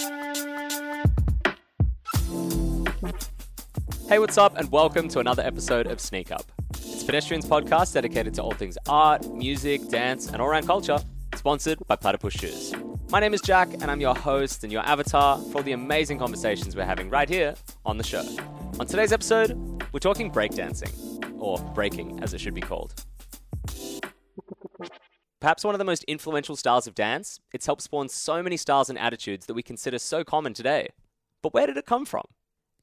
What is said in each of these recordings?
Hey, what's up, and welcome to another episode of Sneak Up. It's Pedestrians podcast dedicated to all things art, music, dance, and all around culture, sponsored by Platypus Shoes. My name is Jack, and I'm your host and your avatar for all the amazing conversations we're having right here on the show. On today's episode, we're talking breakdancing, or breaking as it should be called. Perhaps one of the most influential styles of dance, it's helped spawn so many styles and attitudes that we consider so common today. But where did it come from?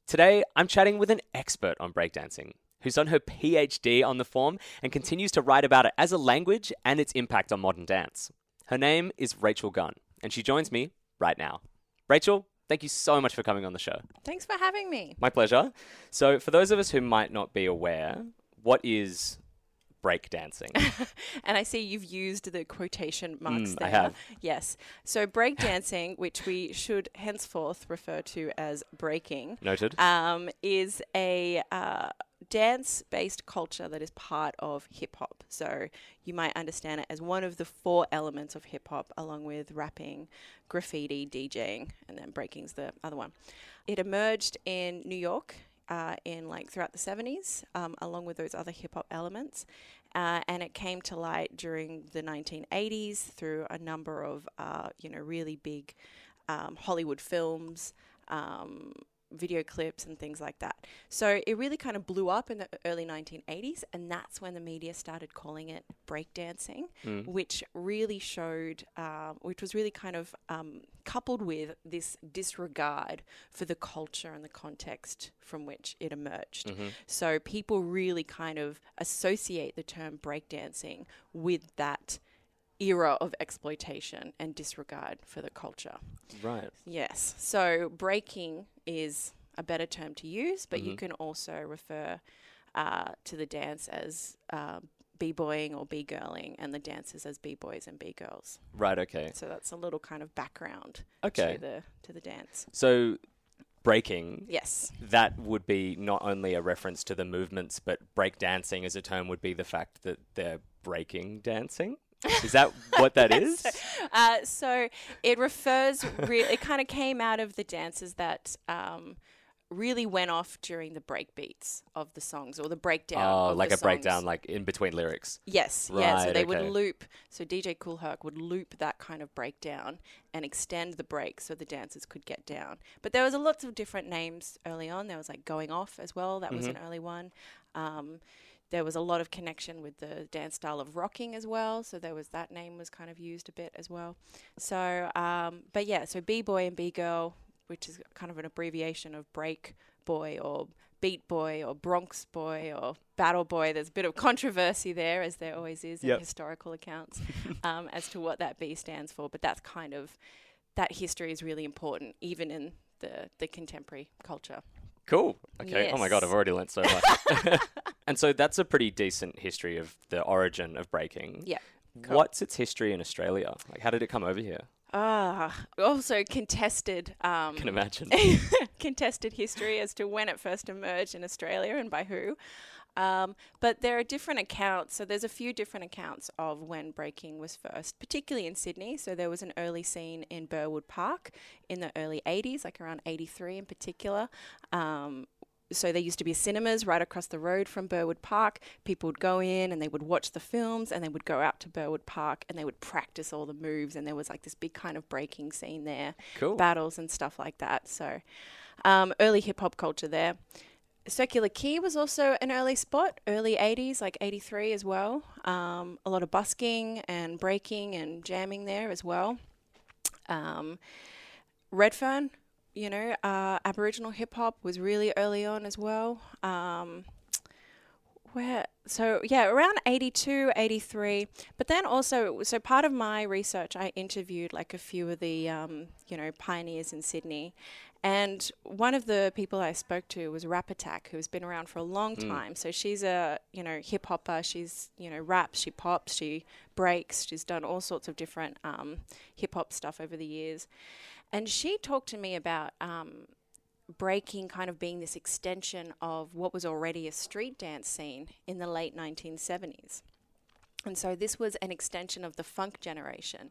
Today, I'm chatting with an expert on breakdancing who's done her PhD on the form and continues to write about it as a language and its impact on modern dance. Her name is Rachael Gunn, and she joins me right now. Rachael, thank you so much for coming on the show. Thanks for having me. My pleasure. So, for those of us who might not be aware, what is breakdancing? and I see you've used the quotation marks Mm, there. I have. Yes. So breakdancing, which we should henceforth refer to as breaking, Noted. um, is a uh, dance-based culture that is part of hip hop. So you might understand it as one of the four elements of hip hop, along with rapping, graffiti, DJing, and then breaking's the other one. It emerged in New York uh, in like throughout the 70s, um, along with those other hip hop elements. Uh, and it came to light during the 1980s through a number of, uh, you know, really big um, Hollywood films, um, video clips, and things like that. So it really kind of blew up in the early 1980s, and that's when the media started calling it breakdancing, Mm. which really showed, um, which was really kind of um, coupled with this disregard for the culture and the context from which it emerged. Mhm. So people really kind of associate the term breakdancing with that era of exploitation and disregard for the culture. Right. Yes. So breaking is a better term to use, but you Mhm. can also refer uh, to the dance as uh, b-boying or b-girling and the dancers as b-boys and b-girls. Right, okay. So that's a little kind of background Okay. to the to the dance. So, breaking, Yes. that would be not only a reference to the movements, but breakdancing as a term would be the fact that they're breaking dancing? Is that what that is? Uh, so it refers, re- it kind of came out of the dances that um, really went off during the breakbeats of the songs or the breakdown. Oh, like a breakdown, like in between lyrics. Yes, yeah. So they okay. would loop. So DJ Kool Herc would loop that kind of breakdown and extend the break so the dancers could get down. But there was a lots of different names early on. There was like Going Off as well. That was an Mm-hmm. early one. Um, there was a lot of connection with the dance style of rocking as well. So there was that name was kind of used a bit as well. So, um, but yeah, so B boy and B girl, which is kind of an abbreviation of break boy or beat boy or Bronx boy or battle boy. There's a bit of controversy there, as there always is Yep. in historical accounts, um, as to what that B stands for. But that's kind of that history is really important, even in the the contemporary culture. Cool. Okay. Oh my god, I've already learnt so much. and so that's a pretty decent history of the origin of breaking. Yeah. cool. What's its history in Australia? Like, how did it come over here? Ah, also contested. Um, Can imagine. contested history as to when it first emerged in Australia and by who. Um, but there are different accounts. So there's a few different accounts of when breaking was first, particularly in Sydney. So there was an early scene in Burwood Park in the early 80s, like around 83 in particular. Um, so there used to be cinemas right across the road from Burwood Park. People would go in and they would watch the films and they would go out to Burwood Park and they would practice all the moves and there was like this big kind of breaking scene there Cool. battles and stuff like that. So, um, early hip hop culture there. Circular Quay was also an early spot, early 80s, like 83 as well. Um, a lot of busking and breaking and jamming there as well. Um, Redfern, you know, uh, Aboriginal hip hop was really early on as well. Um, where so yeah around 82 83 but then also so part of my research i interviewed like a few of the um, you know pioneers in sydney. And one of the people i spoke to was rap attack who's been around for a long time. So she's a you know hip hopper. She's you know raps she pops she breaks she's done all sorts of different um, hip hop stuff over the years and she talked to me about um, breaking kind of being this extension of what was already a street dance scene in the late 1970s. And so this was an extension of the funk generation.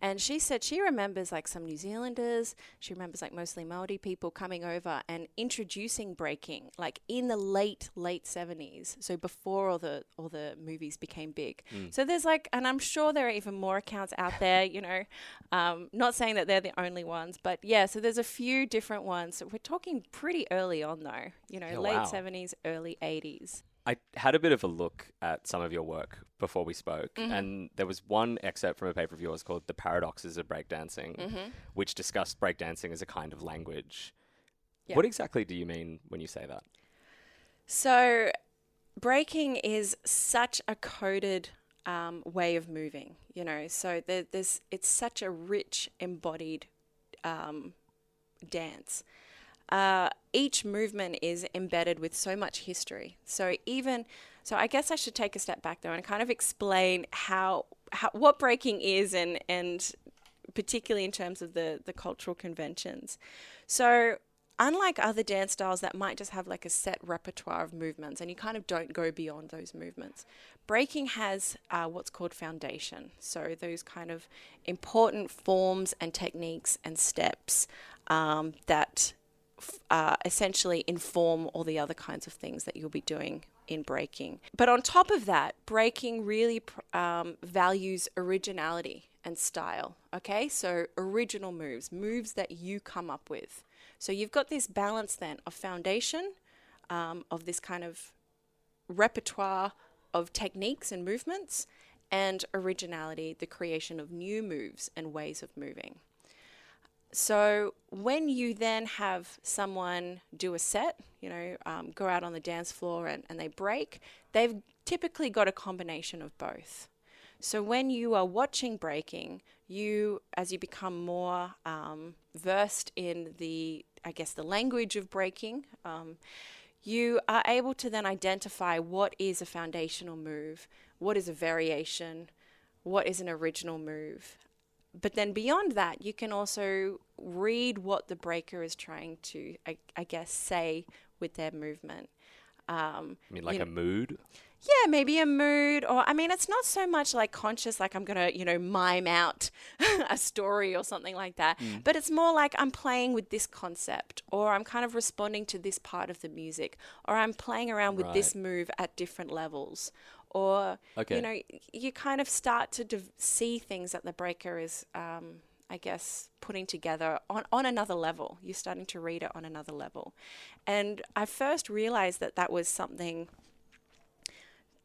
And she said she remembers like some New Zealanders, she remembers like mostly Maori people coming over and introducing breaking like in the late late 70s. So before all the all the movies became big. So there's like and I'm sure there are even more accounts out there, you know. Um, not saying that they're the only ones, but yeah, so there's a few different ones. So we're talking pretty early on though, you know, Yeah, late wow. 70s, early 80s. I had a bit of a look at some of your work before we spoke, Mm-hmm. and there was one excerpt from a paper of yours called The Paradoxes of Breakdancing, Mm-hmm. which discussed breakdancing as a kind of language. Yeah. What exactly do you mean when you say that? So, breaking is such a coded um, way of moving, you know. So there, there's it's such a rich, embodied um, dance. Uh, each movement is embedded with so much history. So even so, I guess I should take a step back though and kind of explain how, how what breaking is and and particularly in terms of the the cultural conventions. So unlike other dance styles that might just have like a set repertoire of movements and you kind of don't go beyond those movements, breaking has uh, what's called foundation. So those kind of important forms and techniques and steps um, that uh, essentially inform all the other kinds of things that you'll be doing in breaking. But on top of that, breaking really um, values originality and style. Okay, so original moves, moves that you come up with. So you've got this balance then of foundation, um, of this kind of repertoire of techniques and movements, and originality, the creation of new moves and ways of moving. So when you then have someone do a set, you know, um, go out on the dance floor and, and they break, they've typically got a combination of both. So when you are watching breaking, you, as you become more um, versed in the, I guess, the language of breaking, um, you are able to then identify what is a foundational move, what is a variation, what is an original move. But then beyond that, you can also read what the breaker is trying to, I, I guess, say with their movement. Um, I mean, like You a mood? yeah, maybe a mood, or I mean, it's not so much like conscious, like I'm gonna, you know, mime out a story or something like that, but it's more like I'm playing with this concept, or I'm kind of responding to this part of the music, or I'm playing around with this move at different levels, or Okay. you know, you kind of start to div- see things that the breaker is, um, I guess, putting together on, on another level. You're starting to read it on another level, and I first realized that that was something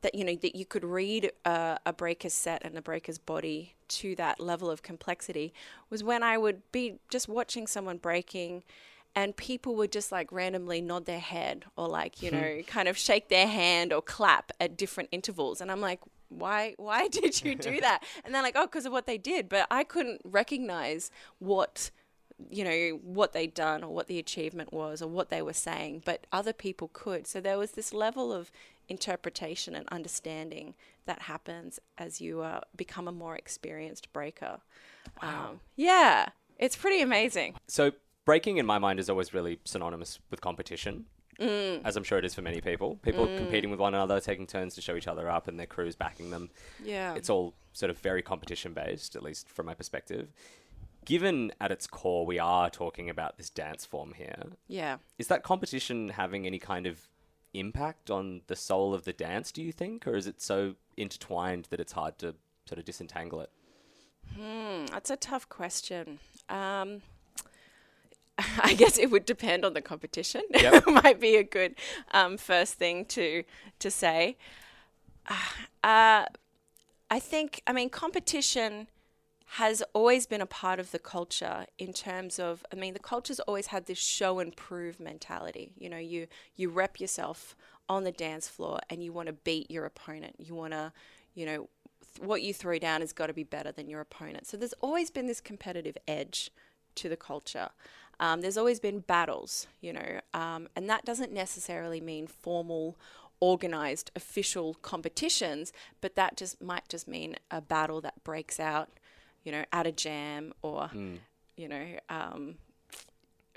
that you know that you could read uh, a breaker's set and a breaker's body to that level of complexity was when I would be just watching someone breaking and people would just like randomly nod their head or like you know kind of shake their hand or clap at different intervals and I'm like why why did you do that? And they're like oh because of what they did but I couldn't recognize what you know what they'd done or what the achievement was or what they were saying but other people could. So there was this level of interpretation and understanding that happens as you uh, become a more experienced breaker. Um, yeah it's pretty amazing. So, breaking in my mind is always really synonymous with competition, Mm. as I'm sure it is for many people. People competing with one another, taking turns to show each other up, and their crews backing them. yeah It's all sort of very competition based, at least from my perspective. Given at its core we are talking about this dance form here, yeah is that competition having any kind of impact on the soul of the dance, do you think? Or is it so intertwined that it's hard to sort of disentangle it? Hmm, that's a tough question. Um, I guess it would depend on the competition. Yep. Might be a good um, first thing to to say. Uh, I think, I mean, competition has always been a part of the culture in terms of, I mean, the culture's always had this show and prove mentality. You know, you you rep yourself on the dance floor and you want to beat your opponent. You want to, you know, th- what you throw down has got to be better than your opponent. So there's always been this competitive edge to the culture. Um, there's always been battles, you know, um, and that doesn't necessarily mean formal, organized, official competitions, but that just might just mean a battle that breaks out, you know, at a jam or, you know, um,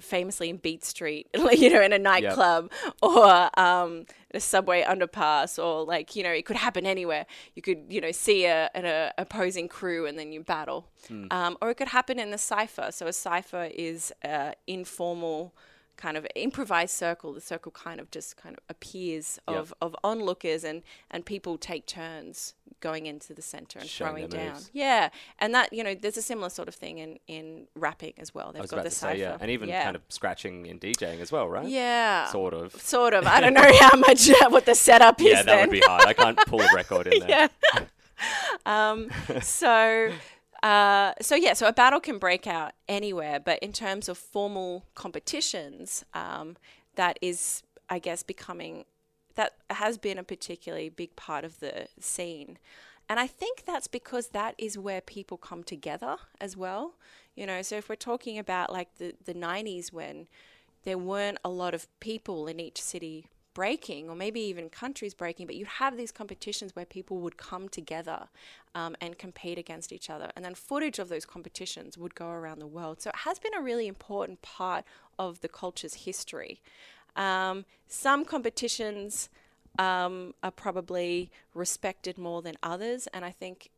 famously in Beat Street, you know, in a nightclub or um, a subway underpass, or like you know, it could happen anywhere. You could you know see a, an a opposing crew and then you battle, um, or it could happen in the cipher. So a cipher is uh, informal kind of improvised circle. The circle kind of just kind of appears Yep. of, of onlookers and, and people take turns going into the center and Showing throwing down. moves. Yeah. And that, you know, there's a similar sort of thing in, in rapping as well. They've I was got about the to cipher. say, yeah. And even yeah. kind of scratching and DJing as well, right? Yeah. Sort of. Sort of. I don't know how much what the setup is Yeah, that then. would be hard. I can't pull a record in there. yeah. um, so, uh, so yeah, so a battle can break out anywhere, but in terms of formal competitions, um, that is, I guess, becoming that has been a particularly big part of the scene. And I think that's because that is where people come together as well. You know, so if we're talking about like the, the 90s when there weren't a lot of people in each city breaking, or maybe even countries breaking, but you'd have these competitions where people would come together um, and compete against each other. And then footage of those competitions would go around the world. So it has been a really important part of the culture's history. Um, some competitions um, are probably respected more than others, and I think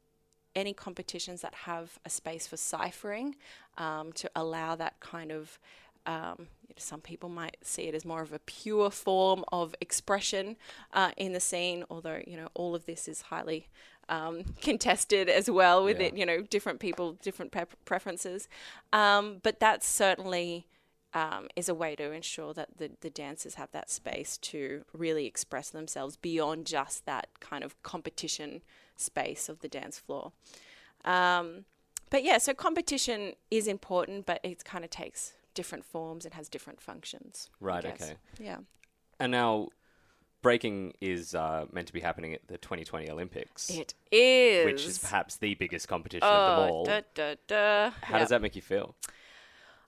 any competitions that have a space for ciphering um, to allow that kind of um, some people might see it as more of a pure form of expression uh, in the scene, although you know all of this is highly um, contested as well with Yeah. it. You know, different people, different pre- preferences, um, but that certainly um, is a way to ensure that the, the dancers have that space to really express themselves beyond just that kind of competition space of the dance floor. Um, but yeah, so competition is important, but it kind of takes different forms and has different functions. Right, okay. Yeah. And now, breaking is uh, meant to be happening at the 2020 Olympics, It is. which is perhaps the biggest competition of them Oh, all. da, da, da. How Yeah. does that make you feel?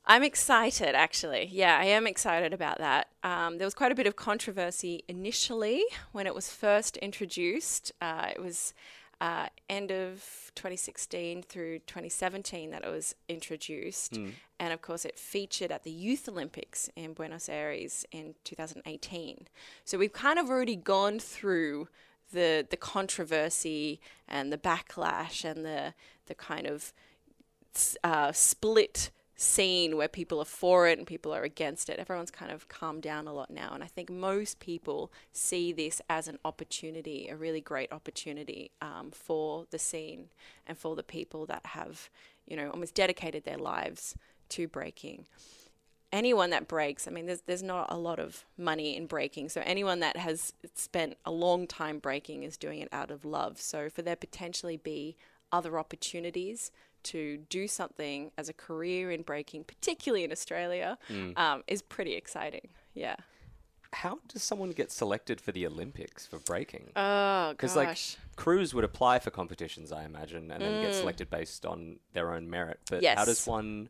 I'm excited, actually. Yeah, I am excited about that. Um, there was quite a bit of controversy initially when it was first introduced. Uh, it was uh, end of 2016 through 2017 that it was introduced. And of course, it featured at the Youth Olympics in Buenos Aires in 2018. So we've kind of already gone through the, the controversy and the backlash and the, the kind of uh, split scene where people are for it and people are against it. Everyone's kind of calmed down a lot now. And I think most people see this as an opportunity, a really great opportunity um, for the scene and for the people that have, you know, almost dedicated their lives to breaking. Anyone that breaks, I mean, there's there's not a lot of money in breaking. So anyone that has spent a long time breaking is doing it out of love. So for there potentially be other opportunities to do something as a career in breaking, particularly in Australia, um, is pretty exciting. Yeah. How does someone get selected for the Olympics for breaking? Oh Because like crews would apply for competitions, I imagine, and then get selected based on their own merit. But how Mm. Does one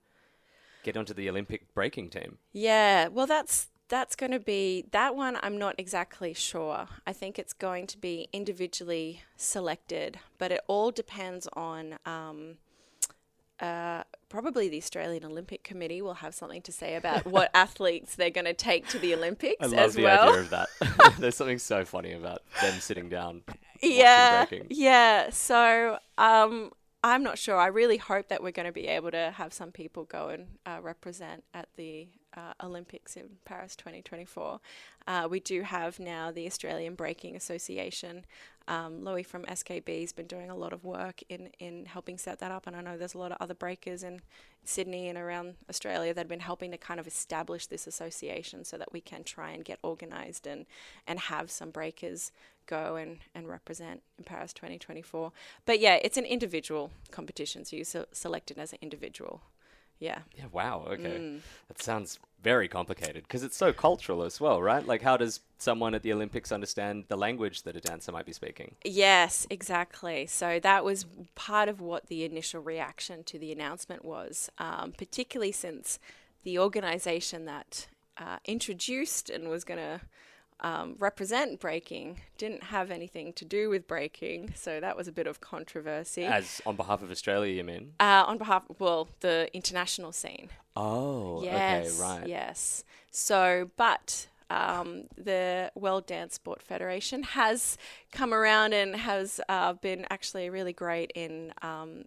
get onto the Olympic breaking team? Yeah, well, that's that's going to be that one. I'm not exactly sure. I think it's going to be individually selected, but it all depends on. Um, uh, probably the Australian Olympic Committee will have something to say about what athletes they're going to take to the Olympics I love as the well. idea of that. There's something so funny about them sitting down. yeah, yeah. So um, I'm not sure. I really hope that we're going to be able to have some people go and uh, represent at the uh, Olympics in Paris 2024. Uh, we do have now the Australian Breaking Association. Um, Louis from SKB has been doing a lot of work in, in helping set that up, and I know there's a lot of other breakers in Sydney and around Australia that have been helping to kind of establish this association so that we can try and get organised and, and have some breakers go and, and represent in Paris 2024. But yeah, it's an individual competition, so you're se- selected as an individual. Yeah. Yeah, wow. Okay. Mm. That sounds very complicated because it's so cultural as well, right? Like, how does someone at the Olympics understand the language that a dancer might be speaking? Yes, exactly. So that was part of what the initial reaction to the announcement was, um, particularly since the organisation that uh, introduced and was going to um, represent breaking didn't have anything to do with breaking, so that was a bit of controversy. As on behalf of Australia, you mean? Uh, on behalf, well, the international scene. Oh, Yes, okay, right. Yes. So, but um, the World Dance Sport Federation has come around and has uh, been actually really great in um,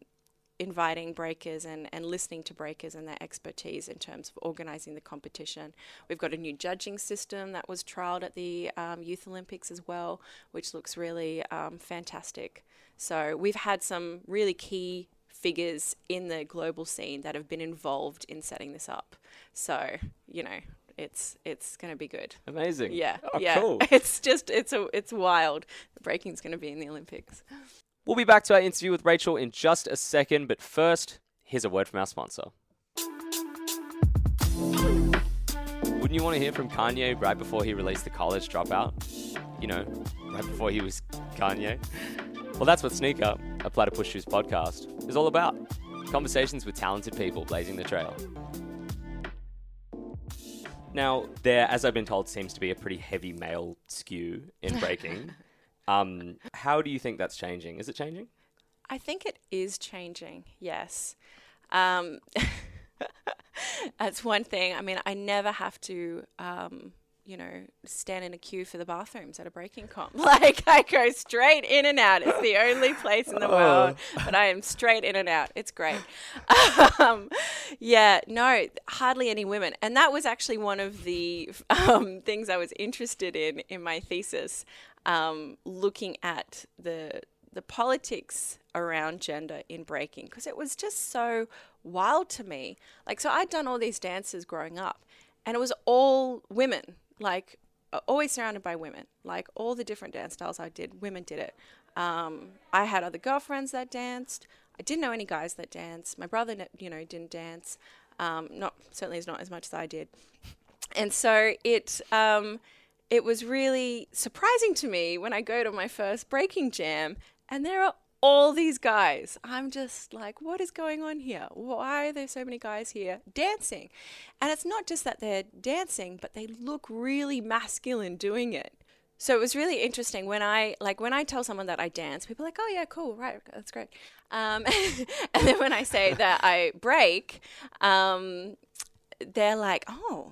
inviting breakers and, and listening to breakers and their expertise in terms of organising the competition. We've got a new judging system that was trialled at the um, Youth Olympics as well, which looks really um, fantastic. So we've had some really key figures in the global scene that have been involved in setting this up. So, you know, it's it's going to be good. Amazing. Yeah. Oh, yeah. cool. It's just it's a it's wild. Breaking's going to be in the Olympics. We'll be back to our interview with Rachael in just a second, but first, here's a word from our sponsor. Wouldn't you want to hear from Kanye right before he released the college dropout? You know, right before he was Kanye? Well, that's what Sneak Up, a Platypus Shoes podcast, is all about. Conversations with talented people blazing the trail. Now, there, as I've been told, seems to be a pretty heavy male skew in breaking. Um, how do you think that's changing? Is it changing? I think it is changing. Yes. Um, that's one thing. I mean, I never have to, um, you know, stand in a queue for the bathrooms at a breaking comp. Like I go straight in and out. It's the only place in the world, but I am straight in and out. It's great. um, yeah, no, hardly any women, and that was actually one of the um, things I was interested in in my thesis, um, looking at the the politics around gender in breaking because it was just so wild to me. Like, so I'd done all these dances growing up, and it was all women, like always surrounded by women. Like all the different dance styles I did, women did it. Um, I had other girlfriends that danced. I didn't know any guys that danced. My brother, you know, didn't dance. Um, not certainly is not as much as I did. And so it um, it was really surprising to me when I go to my first breaking jam and there are all these guys. I'm just like, what is going on here? Why are there so many guys here dancing? And it's not just that they're dancing, but they look really masculine doing it. So it was really interesting when I like when I tell someone that I dance, people are like, "Oh yeah, cool, right, that's great." Um, and then when I say that I break, um, they're like, "Oh,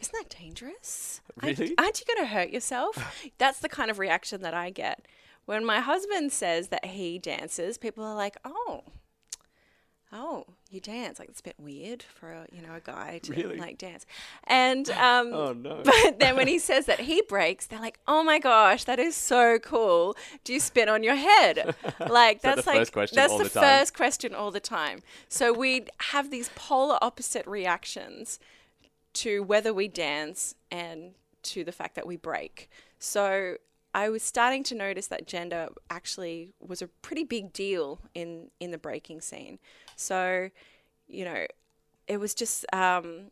isn't that dangerous? Aren't- Really? Aren't, you going to hurt yourself? That's the kind of reaction that I get. When my husband says that he dances, people are like, oh, oh, you dance. Like, it's a bit weird for, a, you know, a guy to, Really? like, dance. And, um, Oh, no. but then when he says that he breaks, they're like, "Oh my gosh, that is so cool! Do you spin on your head?" Like that that's the like first question that's all the, the time? first question all the time. So we'd have these polar opposite reactions to whether we dance and to the fact that we break. So I was starting to notice that gender actually was a pretty big deal in in the breaking scene. So, you know, it was just um,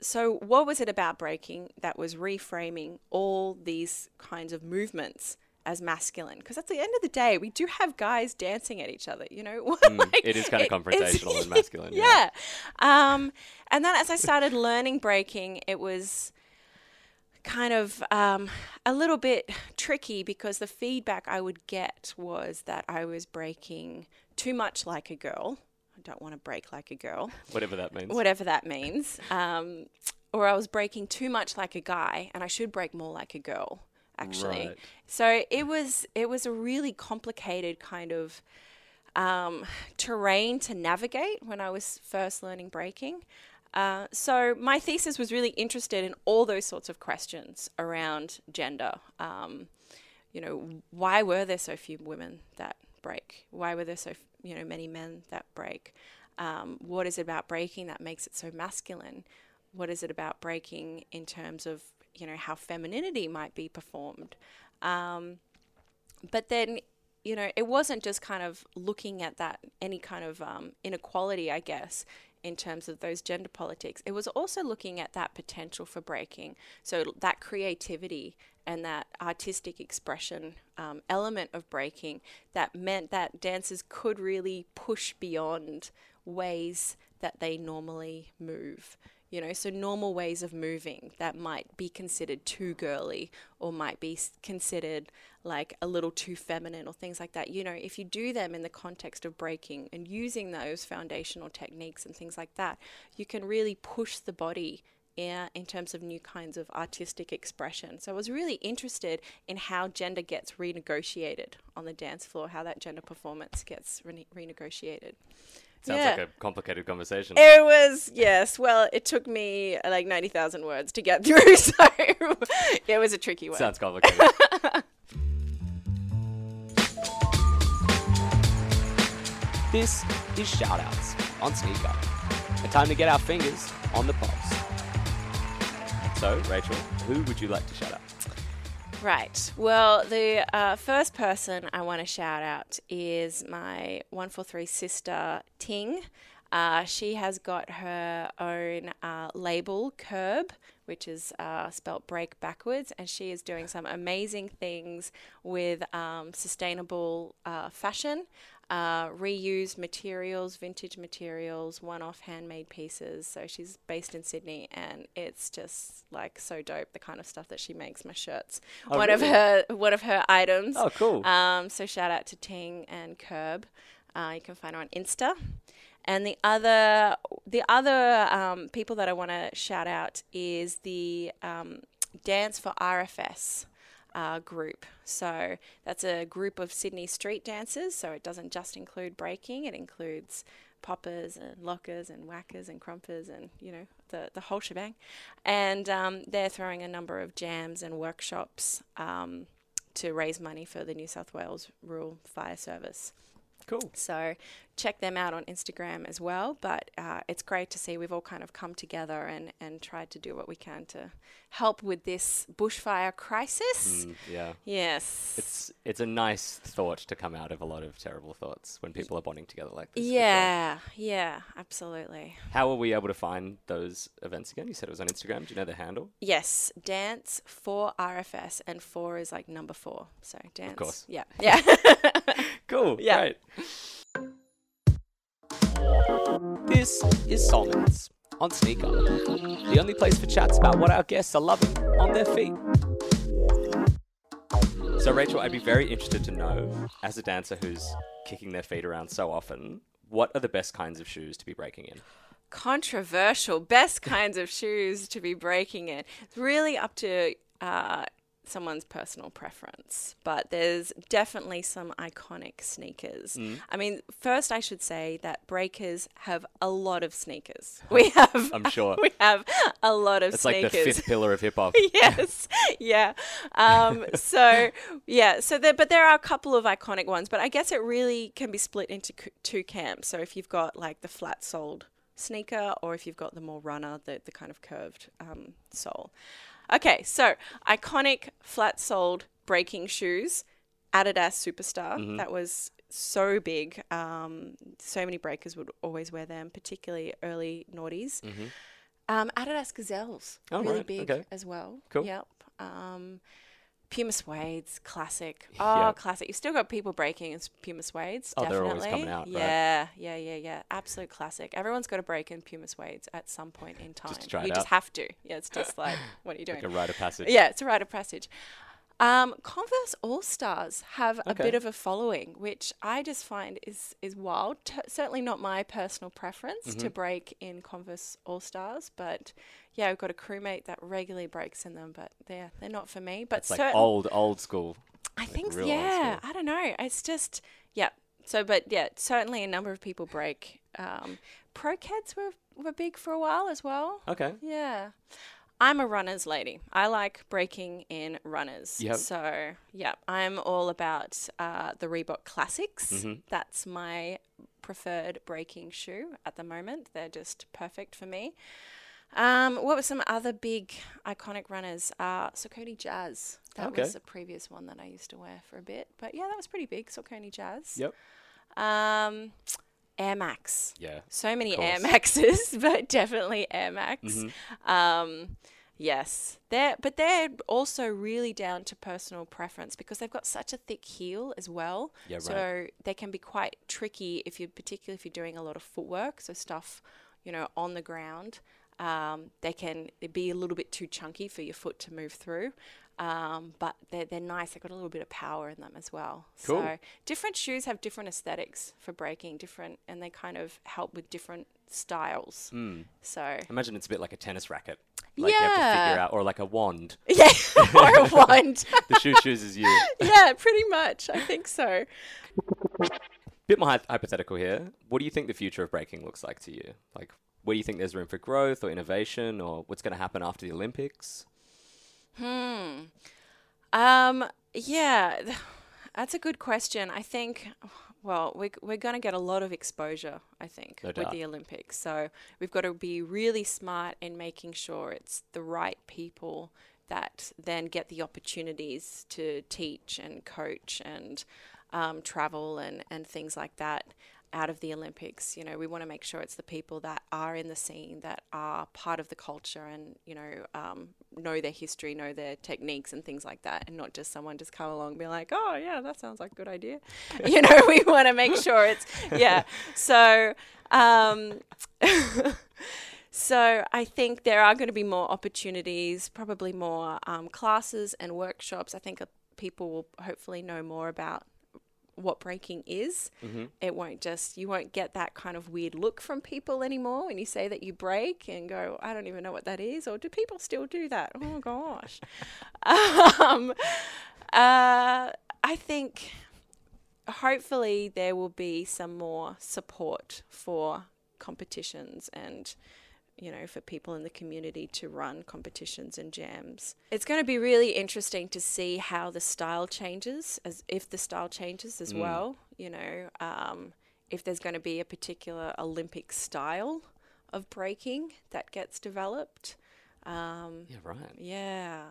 so what was it about breaking that was reframing all these kinds of movements as masculine because at the end of the day we do have guys dancing at each other you know Like, Mm, it is kinda it- confrontational and masculine, yeah. yeah um, and then as i started learning breaking it was kind of um, a little bit tricky because the feedback i would get was that i was breaking too much like a girl i don't want to break like a girl Whatever that means. whatever that means. Um, or I was breaking too much like a guy, and I should break more like a girl. Actually, Right. so it was it was a really complicated kind of um, terrain to navigate when I was first learning breaking. Uh, so my thesis was really interested in all those sorts of questions around gender. Um, you know, why were there so few women that break? Why were there so f- you know many men that break? Um, what is it about breaking that makes it so masculine? What is it about breaking in terms of you know how femininity might be performed? Um, but then you know it wasn't just kind of looking at that any kind of um, inequality i guess in terms of those gender politics it was also looking at that potential for breaking so that creativity and that artistic expression um, element of breaking that meant that dancers could really push beyond ways that they normally move. You know, so normal ways of moving that might be considered too girly or might be considered like a little too feminine or things like that. You know, if you do them in the context of breaking and using those foundational techniques and things like that, you can really push the body yeah, in terms of new kinds of artistic expression. So I was really interested in how gender gets renegotiated on the dance floor, how that gender performance gets rene- renegotiated. Sounds Yeah. like a complicated conversation. It was yes. Well, it took me uh, like ninety thousand words to get through, so it was a tricky one. Sounds complicated. this is Shoutouts on Sneak Up. A time to get our fingers on the pulse. So, Rachael, who would you like to shout out? Right. Well, the uh, first person I want to shout out is my 143 sister, Ting. Uh, she has got her own uh, label, Kaerb, which is uh, spelt break backwards, and she is doing some amazing things with um, sustainable uh, fashion. Uh, reused materials, vintage materials, one off handmade pieces. So she's based in Sydney and it's just like so dope the kind of stuff that she makes. My shirts. Oh, one of her one of her items. Oh, cool. Um, so shout out to Ting and Kaerb. Uh, you can find her on Insta. And the other the other um, people that I want to shout out is the um, Dance for RFS uh, group. So that's a group of Sydney street dancers. So it doesn't just include breaking; it includes poppers and lockers and waackers and krumpers and you know the the whole shebang. And um, they're throwing a number of jams and workshops um, to raise money for the New South Wales Rural Fire Service. cool. So check them out on Instagram as well. But uh, it's great to see we've all kind of come together and, and tried to do what we can to help with this bushfire crisis. Mm, yeah. Yes. It's it's a nice thought to come out of a lot of terrible thoughts when people are bonding together like this. for sure. yeah, yeah, absolutely. How are we able to find those events again? You said it was on Instagram. Do you know the handle? Yes, dance for RFS, and four is like number four. So dance. Of course. Yeah, yeah. Cool. Yeah. Great. This is Solomons on Sneak Up, the only place for chats about what our guests are loving on their feet. So, Rachael, I'd be very interested to know, as a dancer who's kicking their feet around so often, what are the best kinds of shoes to be breaking in? controversial best kinds of shoes to be breaking in it's really up to uh, someone's personal preference but there's definitely some iconic sneakers Mm. i mean first i should say that breakers have a lot of sneakers we have I'm sure. we have a lot of It's like the fifth pillar of hip hop. yes yeah um, so yeah so there but there are a couple of iconic ones but i guess it really can be split into c- two camps so if you've got like the flat soled sneaker or if you've got the more runner the, the kind of curved um, sole okay so iconic flat soled breaking shoes adidas superstar that was so big um, so many breakers would always wear them particularly early noughties um, Adidas Gazelles, Oh, really right, big okay. as well. Cool. Yep. Um, Puma Suedes, classic. Oh, Yeah. classic. You've still got people breaking in Puma Suedes. Oh, they're definitely. always coming out, right? Yeah, yeah, yeah, yeah. Absolute classic. Everyone's got to break in Puma Suedes at some point in time. try you just have to. Yeah, it's just like, what are you doing? Like a rite of passage. Yeah, it's a rite of passage. Um, Converse All Stars have a bit of a following, which I just find is is wild. T- certainly not my personal preference Mm-hmm. to break in Converse All Stars, but yeah, I've got a crewmate that regularly breaks in them, but they're they're not for me. But It's like certain, old, old school. I think yeah. I don't know. It's just yeah. So, but yeah, certainly a number of people break. Um, Pro Keds were were big for a while as well. Okay. Yeah. I'm a runners lady. I like breaking in runners. Yep. So, yeah, I'm all about uh, the Reebok Classics. Mm-hmm. That's my preferred breaking shoe at the moment. They're just perfect for me. Um, what were some other big iconic runners? Uh, Saucony Jazz. That Okay. was a previous one that I used to wear for a bit. But yeah, that was pretty big. Saucony Jazz. Yep. Um, Air Max Yeah. so many Air. Maxes, but definitely Air Max. Mm-hmm. Um, yes, they're but they're also really down to personal preference because they've got such a thick heel as well. Yeah, right. So they can be quite tricky if you're particularly if you're doing a lot of footwork, so stuff. you know, on the ground. Um, they can be a little bit too chunky for your foot to move through, um, but they're, they're nice. They've got a little bit of power in them as well. Cool. So different shoes have different aesthetics for breaking, different, and they kind of help with different styles. Mm. So Imagine it's a bit like a tennis racket. Like you have to figure Yeah. out, or like a wand. yeah, or a wand. The shoe chooses you. yeah, pretty much. I think so. Bit more hypothetical here. What do you think the future of breaking looks like to you? Like, where do you think there's room for growth or innovation, or what's going to happen after the Olympics? Hmm. Um. Yeah, that's a good question. I think. Well, we're, we're going to get a lot of exposure, I think, No with the Olympics. So we've got to be really smart in making sure it's the right people that then get the opportunities to teach and coach and um, travel and, and things like that out of the Olympics. You know, we want to make sure it's the people that are in the scene, that are part of the culture and, you know, um, know their history, know their techniques and things like that, and not just someone just come along and be like, oh, yeah, that sounds like a good idea. you know, we want to make sure it's, yeah. So, um, so I think there are going to be more opportunities, probably more um, classes and workshops. I think uh, people will hopefully know more about what breaking is. Mm-hmm. It won't just you won't get that kind of weird look from people anymore when you say that you break and go, I don't even know what that is, or do people still do that? Oh gosh. um, uh, I think hopefully there will be some more support for competitions and you know for people in the community to run competitions and jams it's going to be really interesting to see how the style changes as if the style changes as Mm. well you know um, if there's going to be a particular olympic style of breaking that gets developed um, Yeah, right. yeah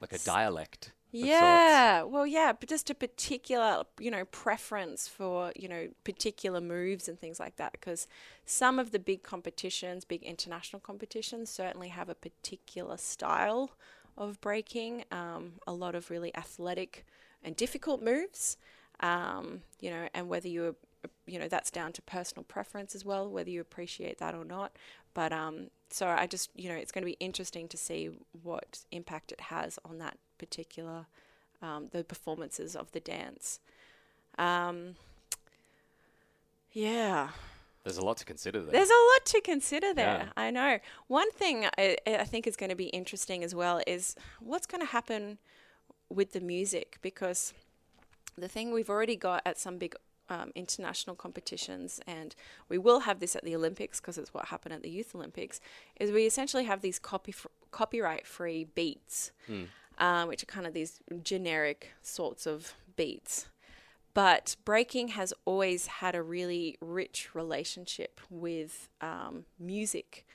Like a dialect. Yeah, well, yeah, but just a particular, you know, preference for, you know, particular moves and things like that. Because some of the big competitions, big international competitions, certainly have a particular style of breaking. Um, a lot of really athletic and difficult moves. Um, you know, and whether you're you know, that's down to personal preference as well, whether you appreciate that or not. But um, so I just, you know, it's going to be interesting to see what impact it has on that particular, um, the performances of the dance. Um, yeah, There's a lot to consider there. there's a lot to consider there. Yeah. I know. One thing I, I think is going to be interesting as well is what's going to happen with the music because the thing we've already got at some big um, international competitions, and we will have this at the Olympics because it's what happened at the Youth Olympics, is we essentially have these copy copyright free beats, Hmm. um, which are kind of these generic sorts of beats. But breaking has always had a really rich relationship with um, music.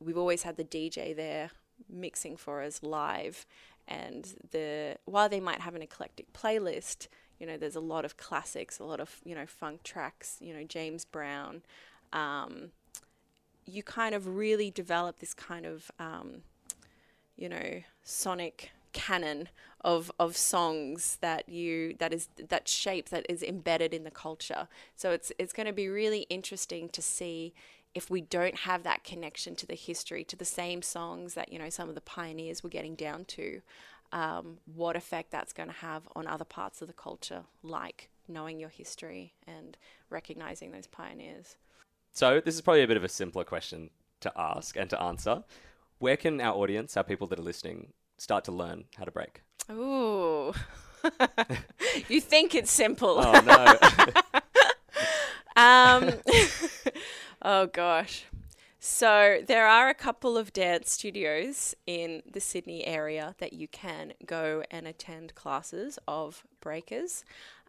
We've always had the DJ there mixing for us live, and the while they might have an eclectic playlist, you know, there's a lot of classics, a lot of you know funk tracks, you know James Brown. Um, you kind of really develop this kind of um, you know sonic canon of of songs that you that is that shape that is embedded in the culture so it's it's going to be really interesting to see if we don't have that connection to the history to the same songs that you know some of the pioneers were getting down to um, what effect that's going to have on other parts of the culture like knowing your history and recognizing those pioneers So this is probably a bit of a simpler question to ask and to answer. Where can our audience, our people that are listening, start to learn how to break? Ooh. you think it's simple. Oh no. Um, oh gosh. So there are a couple of dance studios in the Sydney area that you can go and attend classes of breakers.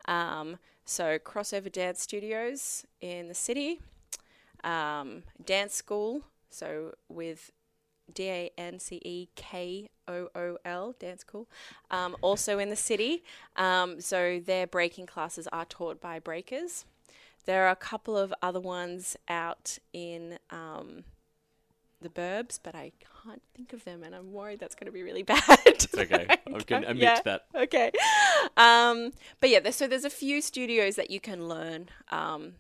Um, so crossover dance studios in the city, um, Dancekool. So with D A N C E K O O L, Dancekool, um, also in the city. Um, so their breaking classes are taught by breakers. There are a couple of other ones out in um, the burbs, but I can't think of them, and I'm worried that's going to be really bad. it's okay. I can admit Yeah. that. Okay. Um, but yeah, there's, so there's a few studios that you can learn um,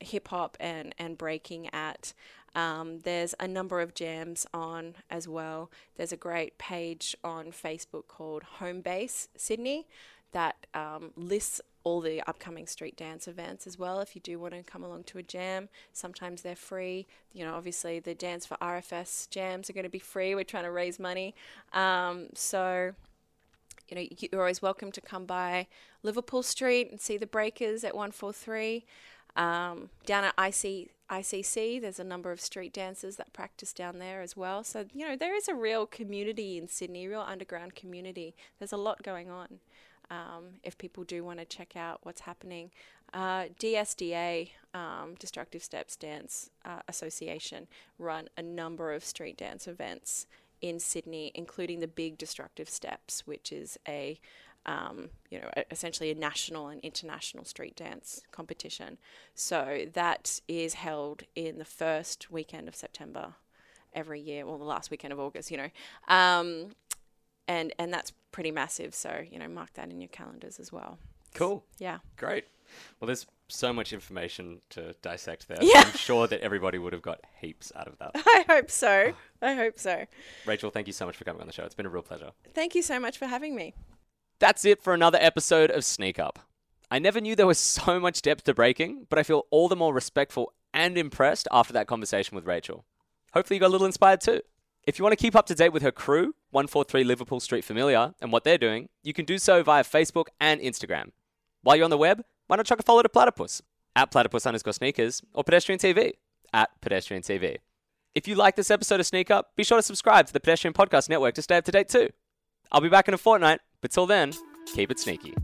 hip hop and, and breaking at. Um, there's a number of jams on as well. There's a great page on Facebook called Home Base Sydney that um, lists all the upcoming street dance events as well. If you do want to come along to a jam, sometimes they're free. You know, obviously the dance for RFS jams are going to be free. We're trying to raise money, um, so you know you're always welcome to come by Liverpool Street and see the Breakers at 143. Um, down at IC, ICC, there's a number of street dancers that practice down there as well. So, you know, there is a real community in Sydney, real underground community. There's a lot going on um, if people do want to check out what's happening. Uh, DSDA, um, Destructive Steps Dance uh, Association, run a number of street dance events in Sydney, including the Big Destructive Steps, which is a um, you know, essentially a national and international street dance competition. So that is held in the first weekend of September every year, or well, the last weekend of August, you know. Um, and and that's pretty massive. So you know, mark that in your calendars as well. Cool. Yeah. Great. Well, there's so much information to dissect there. Yeah. I'm sure that everybody would have got heaps out of that. I hope so. I hope so. Rachael, thank you so much for coming on the show. It's been a real pleasure. Thank you so much for having me. That's it for another episode of Sneak Up. I never knew there was so much depth to breaking, but I feel all the more respectful and impressed after that conversation with Rachael. Hopefully, you got a little inspired too. If you want to keep up to date with her crew, 143 Liverpool Street Familiar, and what they're doing, you can do so via Facebook and Instagram. While you're on the web, why not chuck a follow to Platypus at platypus underscore sneakers or Pedestrian TV at Pedestrian TV. If you like this episode of Sneak Up, be sure to subscribe to the Pedestrian Podcast Network to stay up to date too. I'll be back in a fortnight, but till then, keep it sneaky.